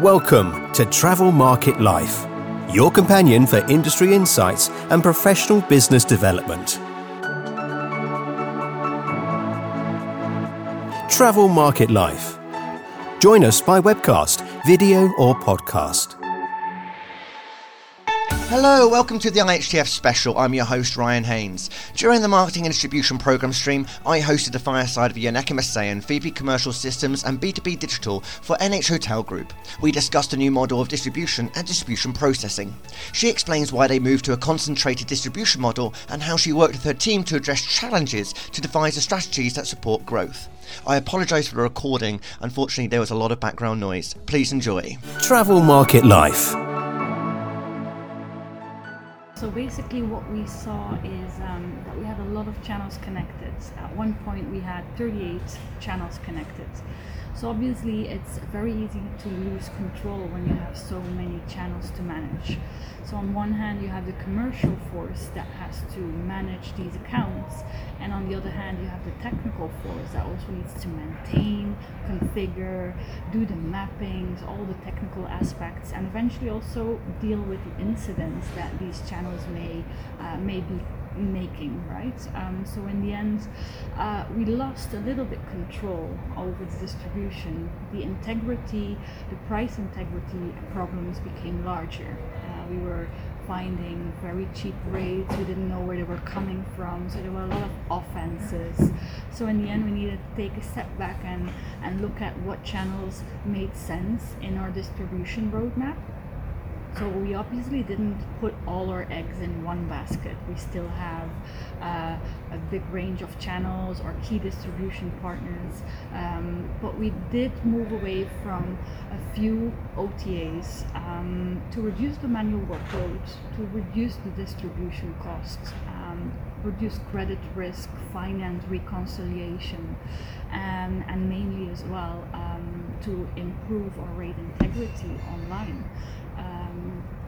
Welcome to Travel Market Life, your companion for industry insights and professional business development. Travel Market Life. Join us by webcast, video, or podcast. Hello, welcome to the IHTF special. I'm your host, Ryan Haynes. During the Marketing and Distribution Programme stream, I hosted the fireside of Janneke Masayan, VP Commercial Systems and B2B Digital for NH Hotel Group. We discussed a new model of distribution and distribution processing. She explains why they moved to a concentrated distribution model and how she worked with her team to address challenges to devise the strategies that support growth. I apologise for the recording, unfortunately, there was a lot of background noise. Please enjoy. Travel Market Life. Basically, what we saw is um, that we had a lot of channels connected. At one point, we had 38 channels connected. So obviously, it's very easy to lose control when you have so many channels to manage. So on one hand, you have the commercial force that has to manage these accounts, and on the other hand, you have the technical force that also needs to maintain, configure, do the mappings, all the technical aspects, and eventually also deal with the incidents that these channels may uh, may be making, right? Um, so in the end, uh, we lost a little bit control over the distribution. The integrity, the price integrity problems became larger. Uh, we were finding very cheap rates. We didn't know where they were coming from, so there were a lot of offenses. So in the end, we needed to take a step back and and look at what channels made sense in our distribution roadmap so we obviously didn't put all our eggs in one basket. We still have uh, a big range of channels or key distribution partners, um, but we did move away from a few OTAs um, to reduce the manual workload, to reduce the distribution costs, um, reduce credit risk, finance reconciliation, and, and mainly as well um, to improve our rate integrity online.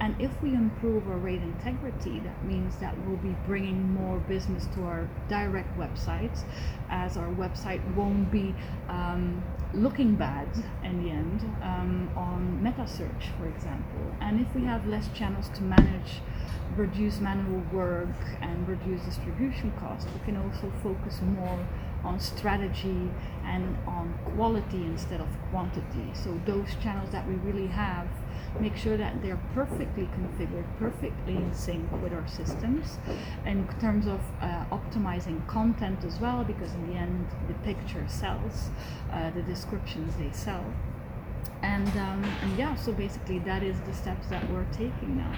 And if we improve our rate integrity, that means that we'll be bringing more business to our direct websites, as our website won't be um, looking bad in the end um, on meta search, for example. And if we have less channels to manage, reduce manual work, and reduce distribution costs, we can also focus more on strategy and on quality instead of quantity. So those channels that we really have make sure that they're perfectly configured, perfectly in sync with our systems. In terms of uh, optimizing content as well, because in the end, the picture sells, uh, the descriptions they sell. And, um, and yeah, so basically, that is the steps that we're taking now.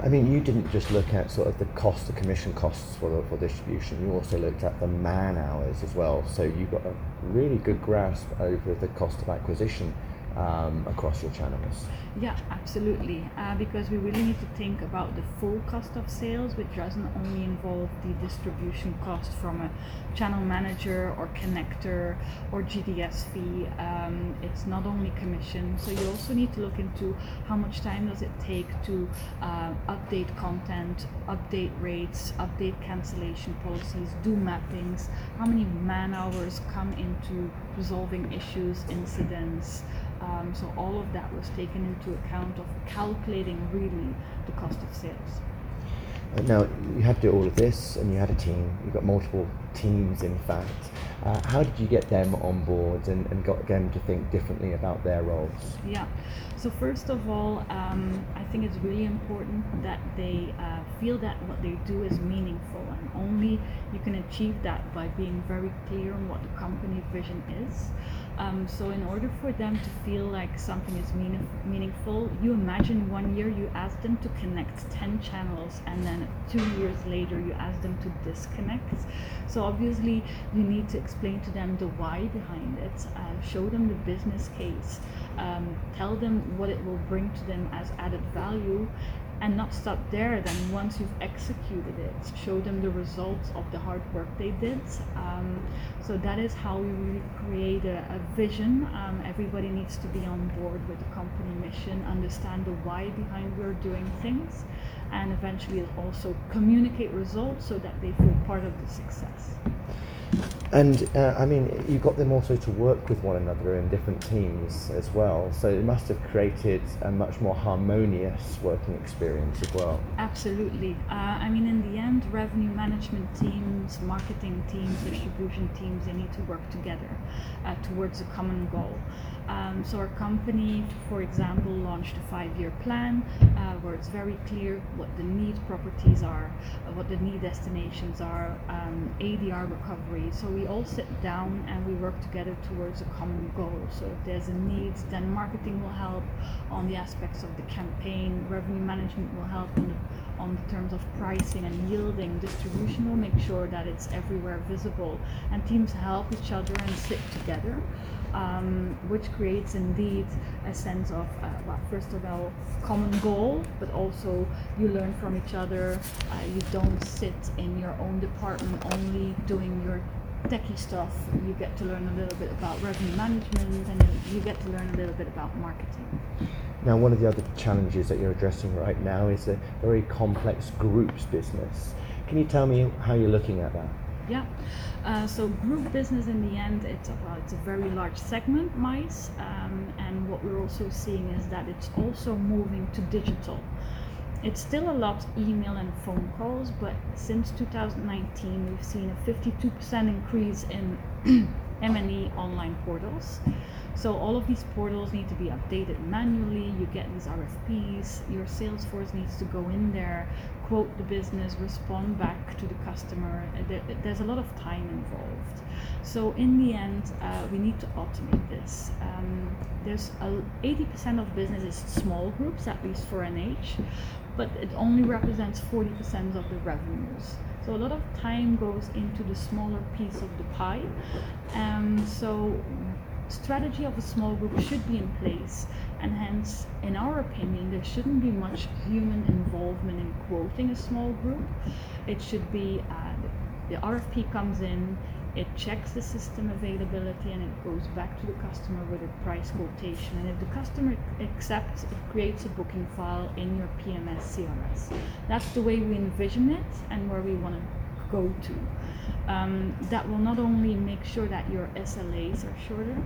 I mean, you didn't just look at sort of the cost, the commission costs for, the, for distribution. You also looked at the man hours as well. So you got a really good grasp over the cost of acquisition um, across your channels. Yeah, absolutely. Uh, because we really need to think about the full cost of sales, which doesn't only involve the distribution cost from a channel manager or connector or GDS fee. Um, it's not only commission. So you also need to look into how much time does it take to uh, update content, update rates, update cancellation policies, do mappings, how many man hours come into resolving issues, incidents. Um, so all of that was taken into account of calculating really the cost of sales. Uh, now you had to do all of this, and you had a team. You've got multiple teams, in fact. Uh, how did you get them on board and, and got them to think differently about their roles? Yeah. So first of all, um, I think it's really important that they uh, feel that what they do is meaningful, and only you can achieve that by being very clear on what the company vision is. Um, so in order for them to feel like something is meaning, meaningful, you imagine one year you ask them to connect 10 channels and then two years later you ask them to disconnect. So obviously you need to explain to them the why behind it, uh, show them the business case, um, tell them what it will bring to them as added value and not stop there then once you've executed it show them the results of the hard work they did. Um, so that is how we really create a, a vision. Um, everybody needs to be on board with the company mission understand the why behind we're doing things and eventually also communicate results so that they feel part of the success. And uh, I mean, you got them also to work with one another in different teams as well. So it must have created a much more harmonious working experience as well. Absolutely. Uh, I mean, in the end, revenue management teams, marketing teams, distribution teams, they need to work together uh, towards a common goal. Um, so our company, for example, launched a five-year plan uh, where it's very clear what the need properties are, uh, what the need destinations are, um, ADR recovery. So we all sit down and we work together towards a common goal. So if there's a need, then marketing will help on the aspects of the campaign. Revenue management will help on the on the terms of pricing and yielding. Distribution will make sure that it's everywhere visible, and teams help each other and sit together um, which creates indeed a sense of, uh, well, first of all, common goal, but also you learn from each other. Uh, you don't sit in your own department only doing your techie stuff. You get to learn a little bit about revenue management and you get to learn a little bit about marketing. Now, one of the other challenges that you're addressing right now is a very complex groups business. Can you tell me how you're looking at that? Yeah. Uh, so group business in the end, it's a, well, it's a very large segment, mice, um, and what we're also seeing is that it's also moving to digital. It's still a lot email and phone calls, but since 2019 we've seen a 52% increase in M&E online portals. So all of these portals need to be updated manually. You get these RFPs. Your sales force needs to go in there, quote the business, respond back to the customer. There's a lot of time involved. So in the end, uh, we need to automate this. Um, there's a, 80% of business is small groups, at least for NH, but it only represents 40% of the revenues. So a lot of time goes into the smaller piece of the pie. Um, so strategy of a small group should be in place and hence in our opinion there shouldn't be much human involvement in quoting a small group it should be uh, the rfp comes in it checks the system availability and it goes back to the customer with a price quotation. And if the customer accepts it creates a booking file in your pms crs that's the way we envision it and where we want to go to. Um, that will not only make sure that your SLAs are shorter,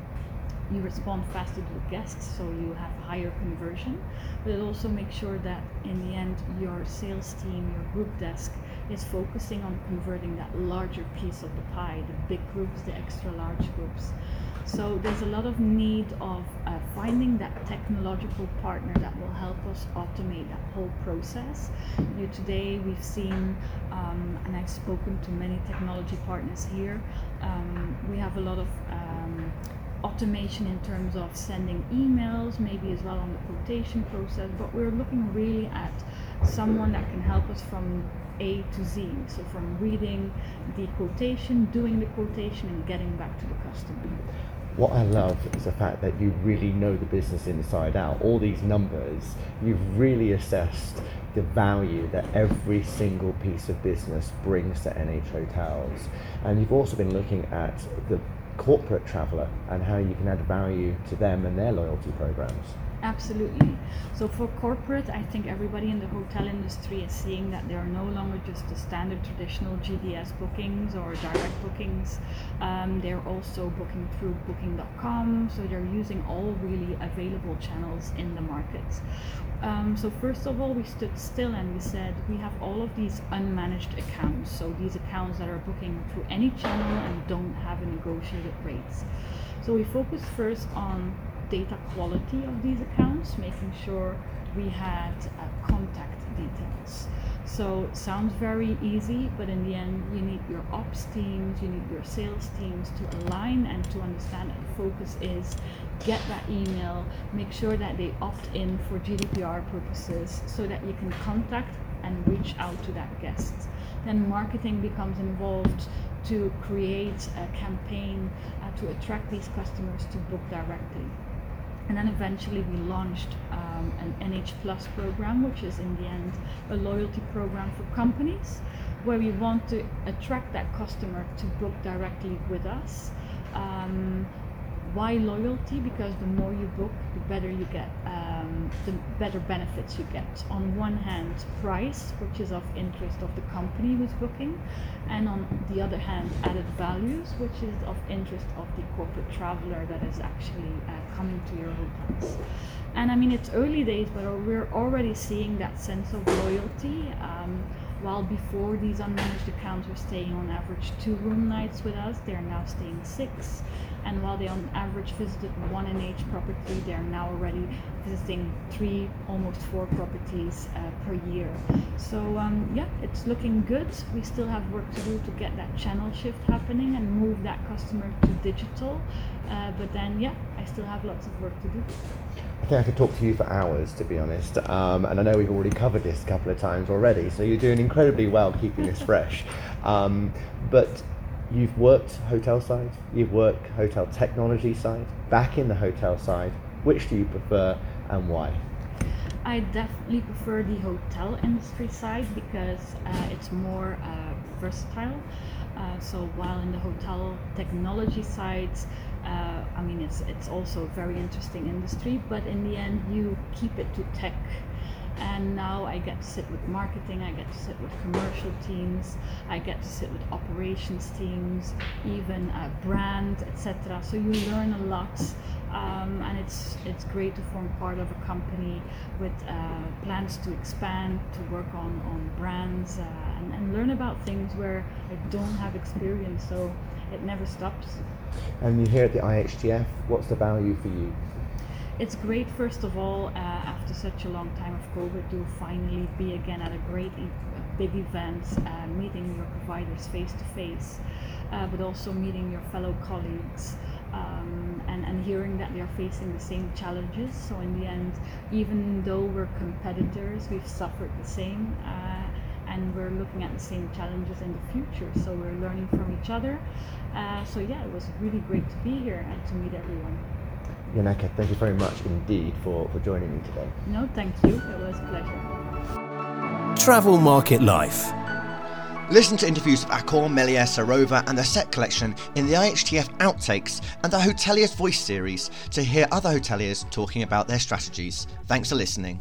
you respond faster to the guests, so you have higher conversion, but it also makes sure that in the end your sales team, your group desk is focusing on converting that larger piece of the pie, the big groups, the extra large groups. So there's a lot of need of uh, finding that technological partner that will help us automate that whole process. You know, today we've seen, um, and I've spoken to many technology partners here. Um, we have a lot of um, automation in terms of sending emails, maybe as well on the quotation process. But we're looking really at someone that can help us from a to Z. So from reading the quotation, doing the quotation, and getting back to the customer what I love is the fact that you really know the business inside out. All these numbers, you've really assessed the value that every single piece of business brings to NH Hotels. And you've also been looking at the corporate traveller and how you can add value to them and their loyalty programs. Absolutely. So for corporate, I think everybody in the hotel industry is seeing that they are no longer just the standard traditional GDS bookings or direct bookings. Um, they're also booking through Booking.com, so they're using all really available channels in the market. Um, so first of all, we stood still and we said we have all of these unmanaged accounts. So these accounts that are booking through any channel and don't have a negotiated rates. So we focused first on data quality of these accounts, making sure we had uh, contact details. So it sounds very easy, but in the end, you need your ops teams, you need your sales teams to align and to understand that the focus is get that email, make sure that they opt in for GDPR purposes so that you can contact and reach out to that guest. Then marketing becomes involved to create a campaign uh, to attract these customers to book directly and then eventually we launched um, an NH Plus program, which is in the end a loyalty program for companies, where we want to attract that customer to book directly with us. Um, why loyalty? Because the more you book, the better you get, um, the better benefits you get. On one hand, price, which is of interest of the company who's booking, and on the other hand, added values, which is of interest of the corporate traveler that is actually uh, coming to your hotels. And I mean, it's early days, but we're already seeing that sense of loyalty. Um, while before these unmanaged accounts were staying on average two room nights with us, they're now staying six. And while they on average visited one NH property, they're now already visiting three, almost four properties uh, per year. So um, yeah, it's looking good. We still have work to do to get that channel shift happening and move that customer to digital. Uh, but then yeah, I still have lots of work to do. I think I could talk to you for hours, to be honest. Um, and I know we've already covered this a couple of times already, so you're doing incredibly well keeping this fresh. Um, but you've worked hotel side, you've worked hotel technology side, back in the hotel side. Which do you prefer and why? I definitely prefer the hotel industry side because uh, it's more uh, versatile. Uh, so while in the hotel technology side, uh, I mean, it's it's also a very interesting industry, but in the end, you keep it to tech. And now I get to sit with marketing, I get to sit with commercial teams, I get to sit with operations teams, even a brand, etc. So you learn a lot, um, and it's it's great to form part of a company with uh, plans to expand, to work on on brands, uh, and, and learn about things where I don't have experience. So it never stops. And you're here at the IHTF. What's the value for you? It's great, first of all, uh, after such a long time of COVID, to finally be again at a great, e- big event, uh, meeting your providers face to face, uh, but also meeting your fellow colleagues. Um, and, and hearing that they're facing the same challenges. So, in the end, even though we're competitors, we've suffered the same uh, and we're looking at the same challenges in the future. So we're learning from each other. Uh, so yeah, it was really great to be here and to meet everyone. Janneke, thank you very much indeed for, for joining me today. No, thank you. It was a pleasure. Travel Market Life. Listen to interviews of Accor, Melia, Sarova, and the Set Collection in the IHTF Outtakes and the Hoteliers Voice series to hear other hoteliers talking about their strategies. Thanks for listening.